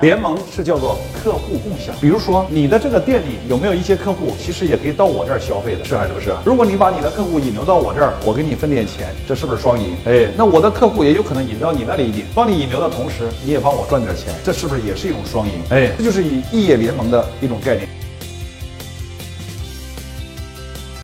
联盟是叫做客户共享，比如说你的这个店里有没有一些客户，其实也可以到我这儿消费的，是还是不是？如果你把你的客户引流到我这儿，我给你分点钱，这是不是双赢？哎，那我的客户也有可能引到你那里引，帮你引流的同时，你也帮我赚点钱，这是不是也是一种双赢？哎，这就是以异业联盟的一种概念。